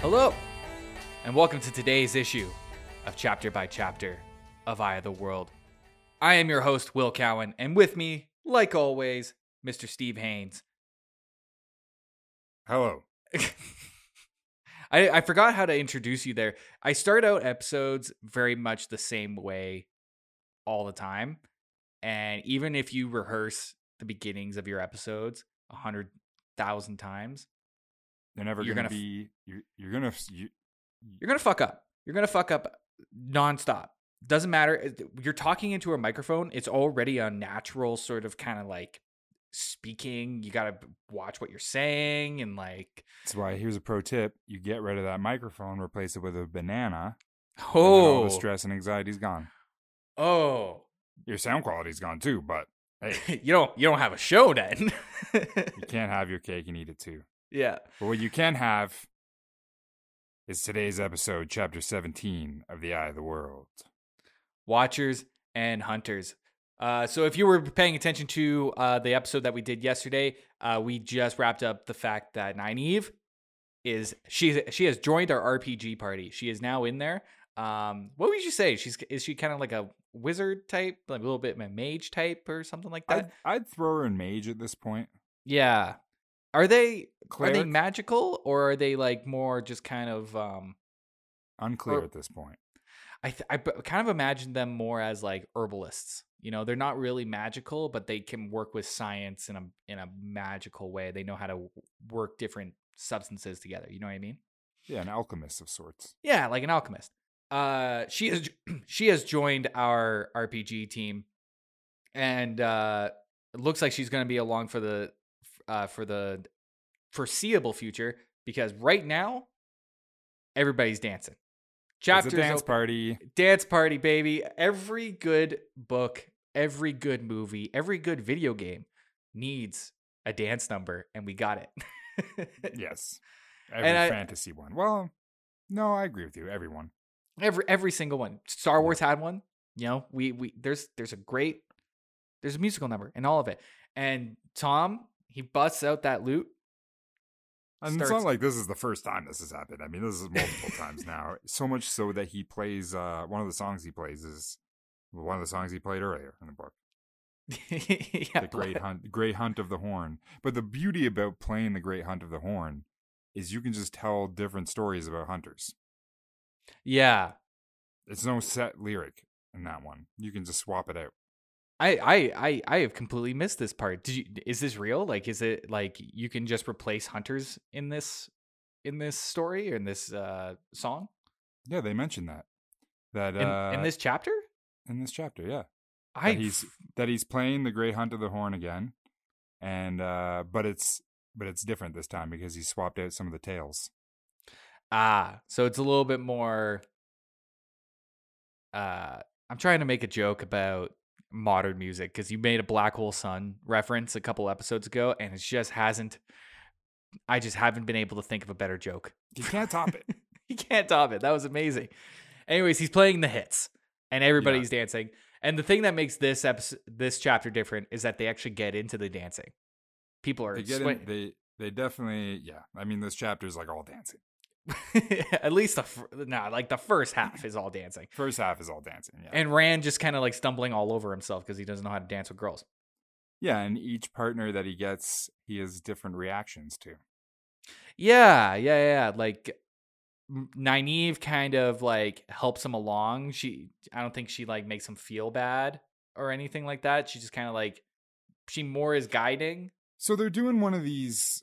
Hello, and welcome to today's issue of Chapter by Chapter of Eye of the World. I am your host, Will Cowan, and with me, like always, Mr. Steve Haynes. Hello. I, I forgot how to introduce you there. I start out episodes very much the same way all the time. And even if you rehearse the beginnings of your episodes a hundred thousand times, They're never You're gonna, gonna be. You're, you're gonna. You, you're gonna fuck up. You're gonna fuck up nonstop. Doesn't matter. Eh, you're talking into a microphone. It's already a natural sort of kind of like speaking. You gotta watch what you're saying and like, that's why. Here's a pro tip: you get rid of that microphone, replace it with a banana. then all oh, the stress and anxiety's gone. oh, Your sound quality's gone too, but hey, you don't you don't have a show then. you can't have your cake and eat it too. Yeah. But what you can have is today's episode, chapter 17 of The Eye of the World. watchers and hunters. Uh, so if you were paying attention to uh, the episode that we did yesterday, uh, we just wrapped up the fact that Nynaeve is she she has joined our RPG party. She is now in there. Um, what would you say? She's is she kind of like a wizard type, like a little bit of a mage type or something like that? I'd, I'd throw her in mage at this point. yeah. Are they are they magical or are they like more just kind of um Unclear or- at this point. I th- I b- kind of imagine them more as like herbalists. You know, they're not really magical, but they can work with science in a in a magical way. They know how to w- work different substances together. You know what I mean? Yeah, an alchemist of sorts. Yeah, like an alchemist. Uh, she has she has joined our RPG team, and uh, it looks like she's going to be along for the uh, for the foreseeable future because right now everybody's dancing. Chapters dance open- party. Dance party, baby. Every good book, every good movie, every good video game needs a dance number, and we got it. Yes. Every I- fantasy one. Well, no, I agree with you. Everyone. every every single one. Star Wars had one. You know, we we there's there's a great there's a musical number in all of it. And Thom, he busts out that lute. And it's not like this is the first time this has happened. I mean, this is multiple times now. So much so that he plays uh, one of the songs he plays is one of the songs he played earlier in the book, yeah, the Great Hunt, Great Hunt of the Horn. But the beauty about playing the Great Hunt of the Horn is you can just tell different stories about hunters. Yeah. It's no set lyric in that one. You can just swap it out. I, I I I have completely missed this part. Did you is this real? Like is it like you can just replace hunters in this in this story or in this uh song? Yeah, they mentioned that. That In, uh, in this chapter? in this chapter, yeah. I that he's that he's playing the Great Hunt of the Horn again, and uh, but it's but it's different this time because he swapped out some of the tales. Ah, so it's a little bit more uh I'm trying to make a joke about modern music because you made a Black Hole Sun reference a couple episodes ago and it just hasn't I just haven't been able to think of a better joke. You can't top it. you can't top it. That was amazing. Anyways, he's playing the hits and everybody's dancing. And the thing that makes this episode this chapter different is that they actually get into the dancing. People are They get in, they they definitely yeah. I mean, this chapter is like all dancing. at least the nah, like the first half is all dancing. First half is all dancing. Yeah, And Rand just kind of like stumbling all over himself because he doesn't know how to dance with girls. yeah, and each partner that he gets, he has different reactions to. Yeah, yeah, yeah. Like Nynaeve kind of like helps him along. She, I don't think she like makes him feel bad or anything like that. She just kind of like, she more is guiding. So they're doing one of these.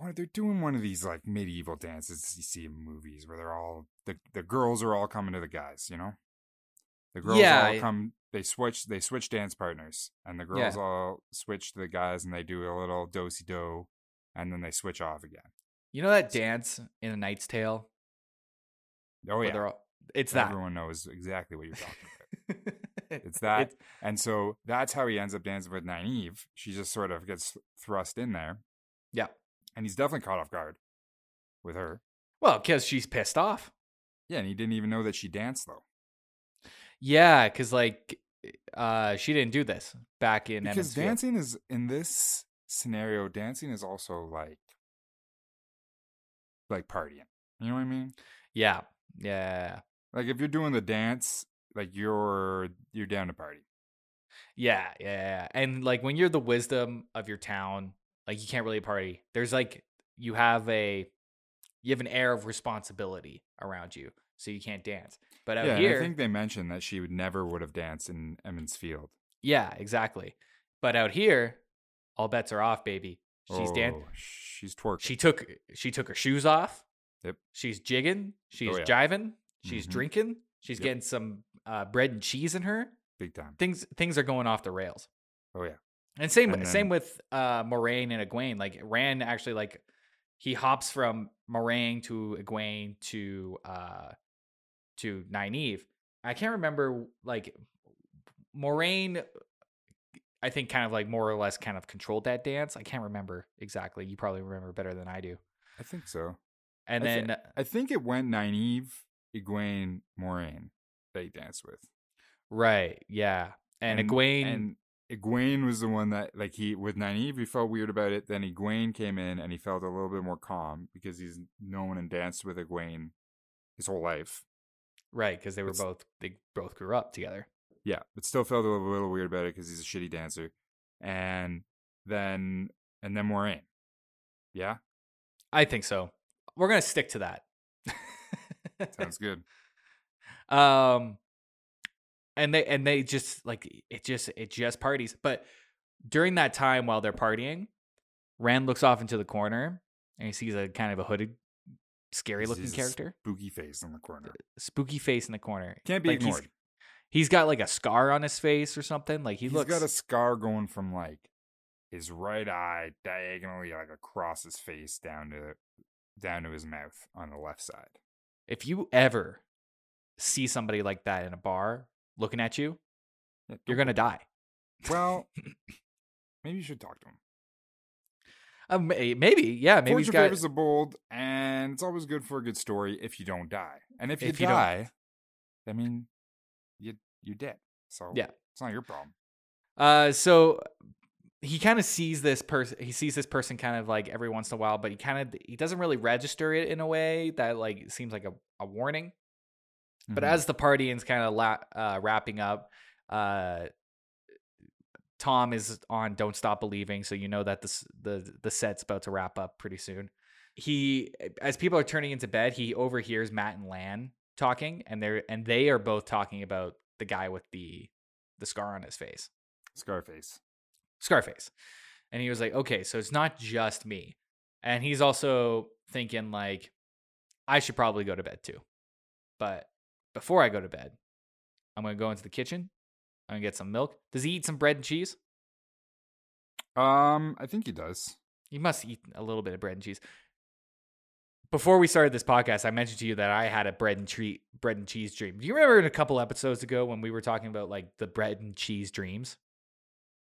What they're doing one of these like medieval dances you see in movies where they're all the the girls are all coming to the guys, you know. The girls Yeah, all come. They switch. They switch dance partners, and the girls all switch to the guys, and they do a little dosey do, and then they switch off again. You know that dance in A Knight's Tale? Oh yeah, they're all- it's that. everyone knows exactly what you're talking about. It's that, and so that's how he ends up dancing with Nynaeve. She just sort of gets thrust in there. Yeah. And he's definitely caught off guard with her. well, because she's pissed off. Yeah, and he didn't even know that she danced though. Yeah, because like uh she didn't do this back in because dancing is in this scenario dancing is also like like partying You know what I mean? Yeah. Yeah. Like if you're doing the dance, like you're you're down to party. Yeah, yeah, yeah. And like when you're the wisdom of your town, like you can't really party. There's like you have a you have an air of responsibility around you, so you can't dance. But out yeah, here, I think they mentioned that she would never would have danced in Emond's Field. yeah, exactly. But out here, all bets are off, baby. She's Oh, She's twerking. She took she took her shoes off. Yep. She's jigging. She's yeah. jiving. She's Mhm. drinking. She's Yep. getting some uh, bread and cheese in her. big time. Things things are going off the rails. Oh yeah. And same And same with uh Moiraine and Egwene. Like Rand actually like he hops from Moiraine to Egwene to uh to Nynaeve. I can't remember like Moiraine I think kind of like more or less kind of controlled that dance. I can't remember exactly. You probably remember better than I do. I think so. And I then I think it went Nynaeve, Egwene, Moiraine that he danced with. right, yeah. And, Egwene and Egwene was the one that like he with Nynaeve he felt weird about it. Then Egwene came in and he felt a little bit more calm because he's known and danced with Egwene his whole life. right, because they were it's- both they both grew up together. Yeah, but still felt a little, little weird about it because he's a shitty dancer. And then and then Moiraine. Yeah, I think so. We're gonna stick to that. sounds good. um and they and they just like it just it just parties but during that time while they're partying rand looks off into the corner and he sees a kind of a hooded scary looking character Spooky face in the corner. spooky face in the corner Can't be Like, he's- ignored. he's got like a scar on his face or something like he He's looks got a scar going from like his right eye diagonally like across his face down to down to his mouth on the left side. if you ever see somebody like that in a bar looking at you Yeah, you're gonna die Well, maybe you should talk to him. uh, maybe yeah maybe he's Fortune got favors the bold, and it's always good for a good story if you don't die. And if you If you die, I mean, you you're dead. So Yeah. it's not your problem. Uh, so he kind of sees this person. He sees this person kind of like every once in a while, but he kind of he doesn't really register it in a way that like seems like a, a warning. But Mhm. as the partying's kind of la- uh, wrapping up, uh, Thom is on "Don't Stop Believing," so you know that this the the set's about to wrap up pretty soon. He, as people are turning into bed, he overhears Mat and Lan talking, and they're and they are both talking about the guy with the the scar on his face. Scarface. Scarface. And he was like, okay, so it's not just me. And he's also thinking, like, I should probably go to bed too. But before I go to bed, I'm going to go into the kitchen. I'm going to get some milk. Does he eat some bread and cheese? Um, I think he does. He must eat a little bit of bread and cheese. Before we started this podcast, I mentioned to you that I had a bread and treat bread and cheese dream. Do you remember in a couple episodes ago when we were talking about like the bread and cheese dreams?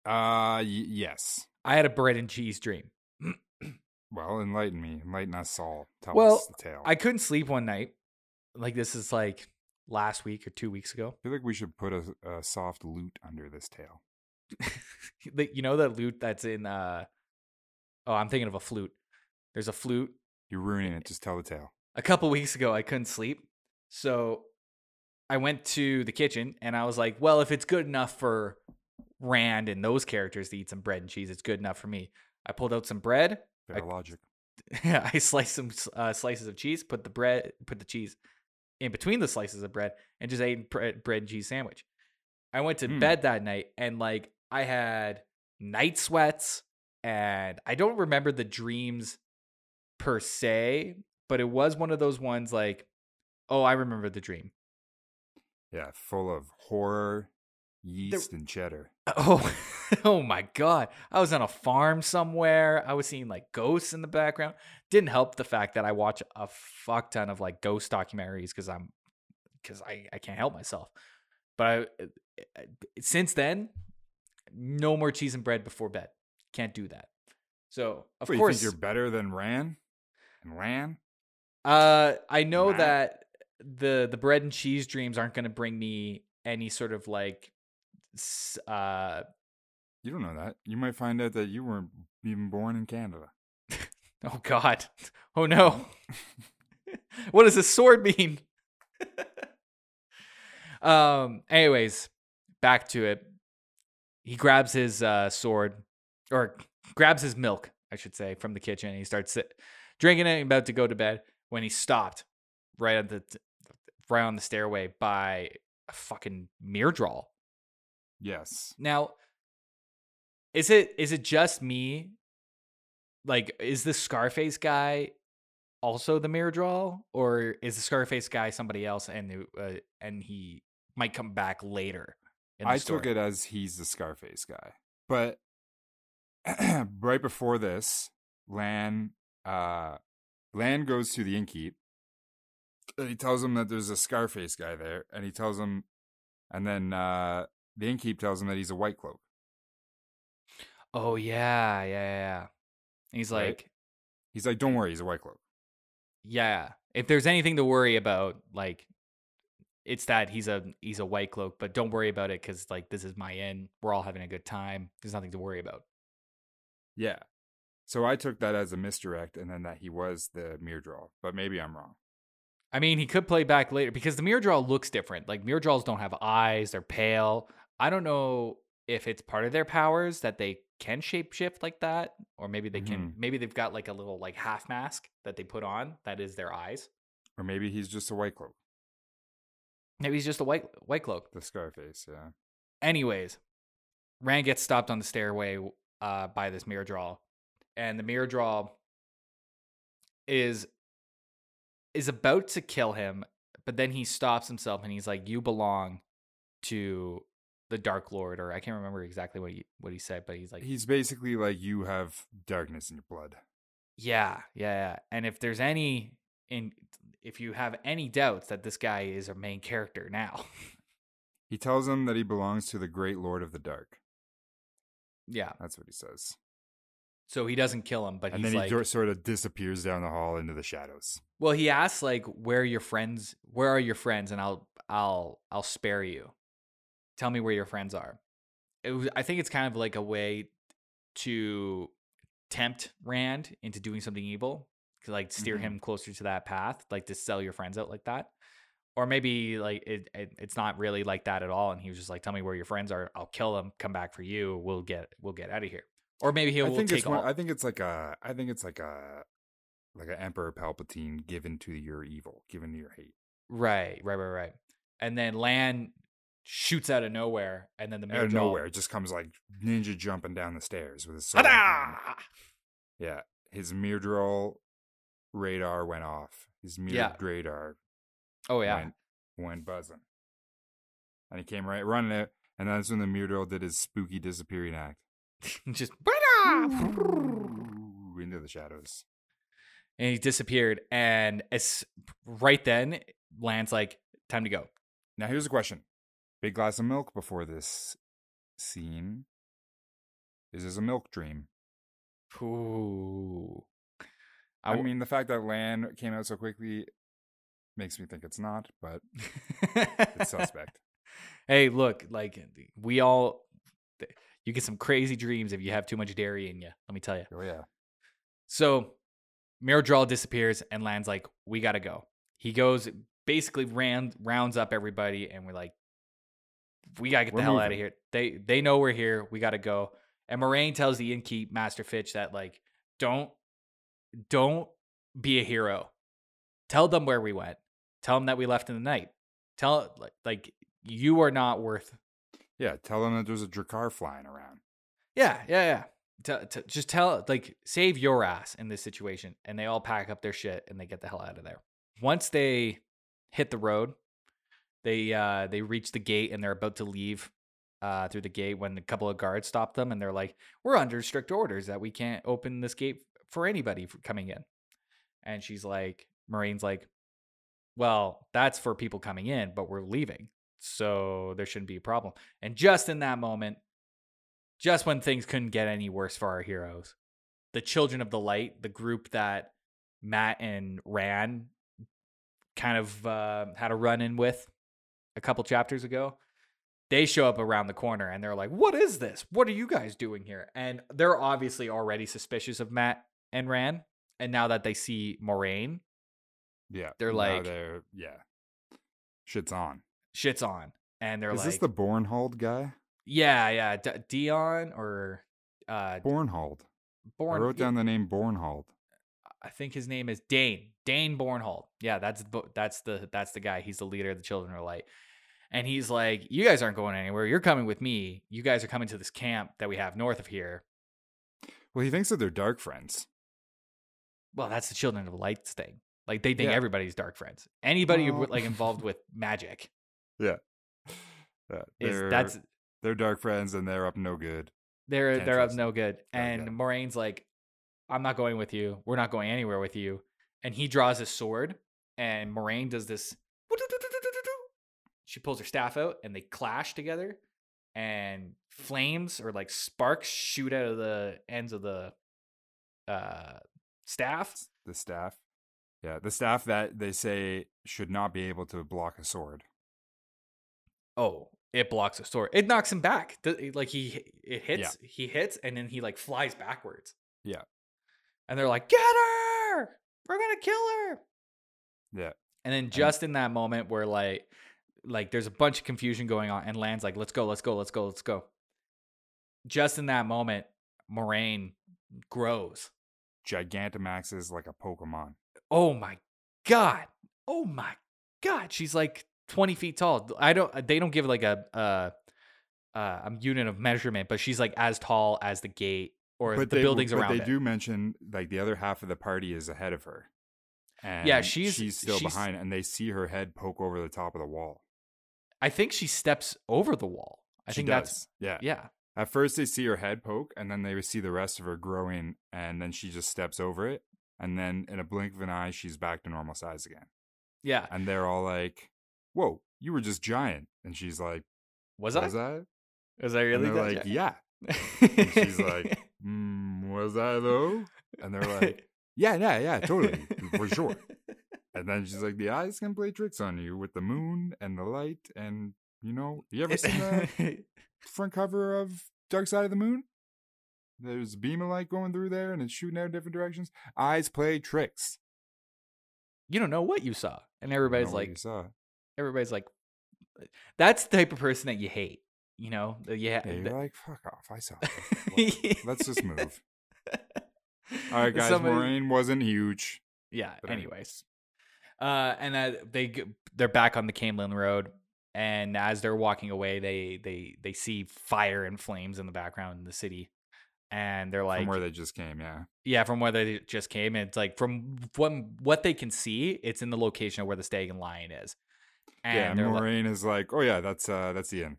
Uh, y- yes. I had a bread and cheese dream. Well, enlighten me. Enlighten us all. Tell Well, us the tale. I couldn't sleep one night. Like this is like last week or two weeks ago. I feel like we should put a, a soft lute under this tale. The- you know that lute that's in uh oh i'm thinking of a flute there's a flute You're ruining it. Just tell the tale. a couple weeks ago i couldn't sleep so i went to the kitchen and i was like well if it's good enough for rand and those characters to eat some bread and cheese it's good enough for me i pulled out some bread Fair I- logic. i sliced some uh, slices of cheese put the bread put the cheese in between the slices of bread and just ate bread, bread and cheese sandwich i went to Hmm. bed that night and like i had night sweats and i don't remember the dreams per se but it was one of those ones like oh i remember the dream Yeah, full of horror, yeast, and cheddar. Oh oh my god. I was on a farm somewhere. I was seeing like ghosts in the background. Didn't help the fact that i watch a fuck ton of like ghost documentaries because i'm because I, I can't help myself. But I, uh, since then no more cheese and bread before bed. Can't do that. So of course you you're better than Ran? And Ran? uh i know that the the bread and cheese dreams aren't going to bring me any sort of like uh You don't know that. You might find out that you weren't even born in Canada. Oh God. Oh no. what does a sword mean? um. Anyways, back to it. He grabs his uh, sword, or grabs his milk, I should say, from the kitchen. And he starts sit- drinking it, and about to go to bed when he stopped right at the right on the stairway by a fucking Myrddraal. Yes. Now, is it is it just me? Like, is the Scarface guy also the Myrddraal, or is the Scarface guy somebody else, and uh, and he might come back later? in the I took it as he's the Scarface guy. But right before this, Lan uh Lan goes to the innkeep and he tells him that there's a Scarface guy there, and he tells him and then uh the innkeep tells him that he's a white cloak. Oh yeah, yeah, yeah, he's Right. like, He's like, Don't worry, he's a white cloak. yeah. If there's anything to worry about, like, it's that he's a he's a white cloak, but don't worry about it because like this is my inn. We're all having a good time. There's nothing to worry about. Yeah. So I took that as a misdirect and then that he was the Myrddraal. but maybe I'm wrong. I mean, he could play back later because the Myrddraal looks different. Like Myrddraals don't have eyes; they're pale. I don't know if it's part of their powers that they can shapeshift like that, or maybe they can. Maybe they've got like a little like half mask that they put on that is their eyes. Or maybe he's just a white cloak. Maybe he's just a white white cloak. The Scarface, yeah. Anyways, Rand gets stopped on the stairway uh, by this Myrddraal, and the Myrddraal is is about to kill him, but then he stops himself and he's like, "You belong to the Dark Lord," or I can't remember exactly what he what he said, but he's like, He's basically like you have darkness in your blood. "Yeah, yeah, yeah." And if there's any in if you have any doubts that this guy is a main character now, He tells him that he belongs to the great lord of the dark. yeah. That's what he says. So he doesn't kill him, but and he's then like, he do- sort of disappears down the hall into the shadows. Well, he asks like, "Where are your friends? Where are your friends?" And I'll, I'll, I'll spare you. Tell me where your friends are. It was, I think it's kind of like a way to tempt Rand into doing something evil, to like steer Mhm. him closer to that path, like to sell your friends out like that. Or maybe like it, it, it's not really like that at all, and he was just like, "Tell me where your friends are. I'll kill them. Come back for you. We'll get, we'll get out of here." Or maybe he I will think take it's one, all. I think it's like a I think it's like a like an Emperor Palpatine given to your evil, given to your hate. Right, right, right, right. And then Lan shoots out of nowhere, and then the Out of nowhere, it just comes like ninja jumping down the stairs with his sword. in hand. Hada! Yeah, his Myrddraal radar went off. His Myrd Yeah. radar Oh yeah, went went buzzing, and he came right running it. And that's when the Myrddraal did his spooky disappearing act just into the shadows. and he disappeared. And as right then, Lan's like, "Time to go." Now here's a question: Big glass of milk before this scene. This is a milk dream? Ooh, I, w- mean, the fact that Lan came out so quickly makes me think it's not, but it's suspect. hey, look, like we all, you get some crazy dreams if you have too much dairy in you. Let me tell you. oh yeah, So Myrddraal disappears and Lan's like, we gotta go. He goes basically round rounds up everybody and we're like, we gotta get We're the hell out of here. They they know we're here. We gotta go. And Moiraine tells the innkeep Master Fitch that like, don't don't be a hero. Tell them where we went. Tell them that we left in the night. Tell like like you are not worth. yeah. Tell them that there's a Draghkar flying around. Yeah, yeah, yeah. Tell, t- just tell like save your ass in this situation, and they all pack up their shit and they get the hell out of there. Once they hit the road, they uh they reach the gate and they're about to leave uh through the gate when a couple of guards stop them and they're like, "We're under strict orders that we can't open this gate for anybody coming in." And she's like, Moiraine's like, "Well, that's for people coming in, but we're leaving." So there shouldn't be a problem. And just in that moment, just when things couldn't get any worse for our heroes, the Children of the Light, the group that Mat and Ran kind of uh, had a run in with a couple chapters ago, they show up around the corner and they're like, What is this? What are you guys doing here? And they're obviously already suspicious of Mat and Ran. And now that they see Moiraine, Yeah, They're like- they're yeah, shit's on. shits on, and they're Is like, "Is this the Bornhold guy? yeah, yeah, D- Dion or uh, Bornhold. Born. I wrote down the name Bornhold. I think his name is Dane. Dain Bornhald. Yeah, that's the that's the that's the guy. He's the leader of the Children of Light. And he's like, "You guys aren't going anywhere. You're coming with me. You guys are coming to this camp that we have north of here." Well, he thinks that they're dark friends. Well, that's the Children of Light's thing. Like they think Yeah. everybody's dark friends. Anybody like involved with magic Yeah, yeah is that's they're dark friends and they're up no good. they're Can't they're up no good. And Moiraine's like, "I'm not going with you. We're not going anywhere with you." And he draws his sword, and Moiraine does this. She pulls her staff out, and they clash together, and flames or like sparks shoot out of the ends of the uh staff. The staff, yeah, the staff that they say should not be able to block a sword. Oh, it blocks a sword. It knocks him back. Like he it hits, he hits, and then he like flies backwards. Yeah. And they're like, "Get her! We're gonna kill her!" Yeah, And then just in that moment where like like there's a bunch of confusion going on and Lan's like, let's go, let's go, let's go, let's go. Just in that moment, Moiraine grows. Gigantamax is like a Pokemon. Oh my god. Oh my god. She's like 20 feet tall. I don't they don't give like a uh uh a unit of measurement, but she's like as tall as the gate or the they, buildings but around they it. do mention like the other half of the party is ahead of her. And Yeah, she's- she's still she's- behind, and they see her head poke over the top of the wall. I think she steps over the wall. I She think does. that's yeah. yeah. At first, they see her head poke, and then they see the rest of her growing, and then she just steps over it, and then in a blink of an eye, she's back to normal size again. Yeah. And they're all like, "Whoa, you were just giant," and she's like, Was "Was I? I?" Was I really and they're that like? "Yeah." And she's like, mm, "Was I though?" And they're like, "Yeah, yeah, yeah, totally, for sure." And then she's like, "The eyes can play tricks on you with the moon and the light, and you know, you ever seen the front cover of Dark Side of the Moon? There's a beam of light going through there, and it's shooting out in different directions. Eyes play tricks." you don't know what you saw. And everybody's like, you saw. everybody's like, that's the type of person that you hate. You know, you Yeah, you're like, "Fuck off! I saw." It. Let's just move. All right, guys. Somebody- Moiraine wasn't huge. Yeah. Anyways, uh, and uh, they they're back on the Caemlyn Road, and as they're walking away, they they they see fire and flames in the background in the city, and they're like, from where they just came. Yeah, yeah, from where they just came. It's like from what what they can see, it's in the location of where the stag and lion is. And yeah. They're like, is like, "Oh yeah, that's uh, that's the end."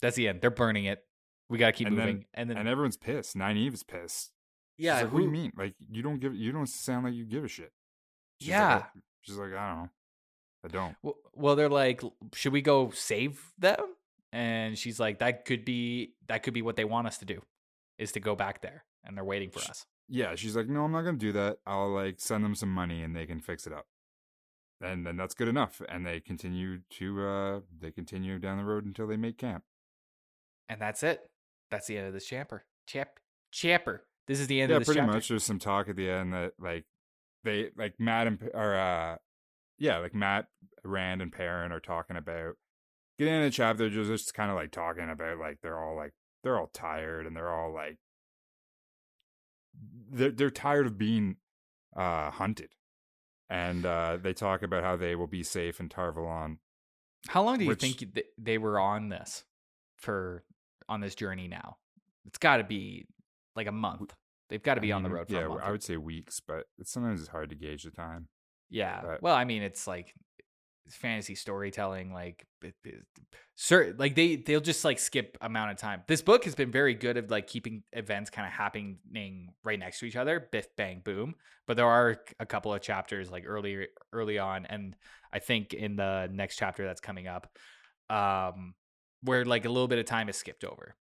That's the end. They're burning it. We gotta keep And then- moving. and then And everyone's pissed. Nynaeve is pissed. She's yeah, like, what do you mean? Like you don't give you don't sound like you give a shit. She's like, Yeah. "Oh." she's like, I don't know. I don't. W- Well, they're like, should we go save them? And she's like, that could be that could be what they want us to do, is to go back there, and they're waiting for Sh- us. Yeah, she's like, no, I'm not gonna do that. I'll like send them some money and they can fix it up. And then that's good enough. And they continue to uh they continue down the road until they make camp. And that's it. That's the end of this chapter. Chap chapter. This is the end yeah, of this pretty chapter. much. There's some talk at the end that like they like Mat and or uh yeah, like Mat, Rand, and Perrin are talking about getting in a chapter. Just just kind of like talking about like they're all like they're all tired and they're all like they're they're tired of being uh hunted, and uh they talk about how they will be safe in Tar Valon. How long do you which- think they were on this for on this journey now? It's got to be like a month. They've got to be I on the road for Yeah, a month. I would say weeks, but it's, sometimes it's hard to gauge the time. Yeah. But- well, I mean, it's like fantasy storytelling, like certain, like they they'll just like skip amount of time. This book has been very good of like keeping events kind of happening right next to each other, biff bang boom. But there are a couple of chapters like early early on, and I think in the next chapter that's coming up, um, where like a little bit of time is skipped over.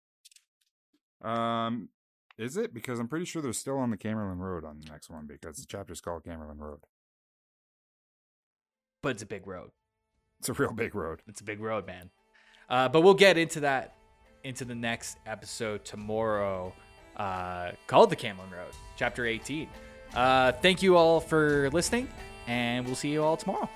Um, is it? Because I'm pretty sure they're still on the Camerlin Road on the next one because the chapter's called Camerlin Road. But it's a big road. It's a real big road. It's a big road, man. Uh, but we'll get into that into the next episode tomorrow, uh, called the Caemlyn Road, chapter 18. Uh, thank you all for listening, and we'll see you all tomorrow.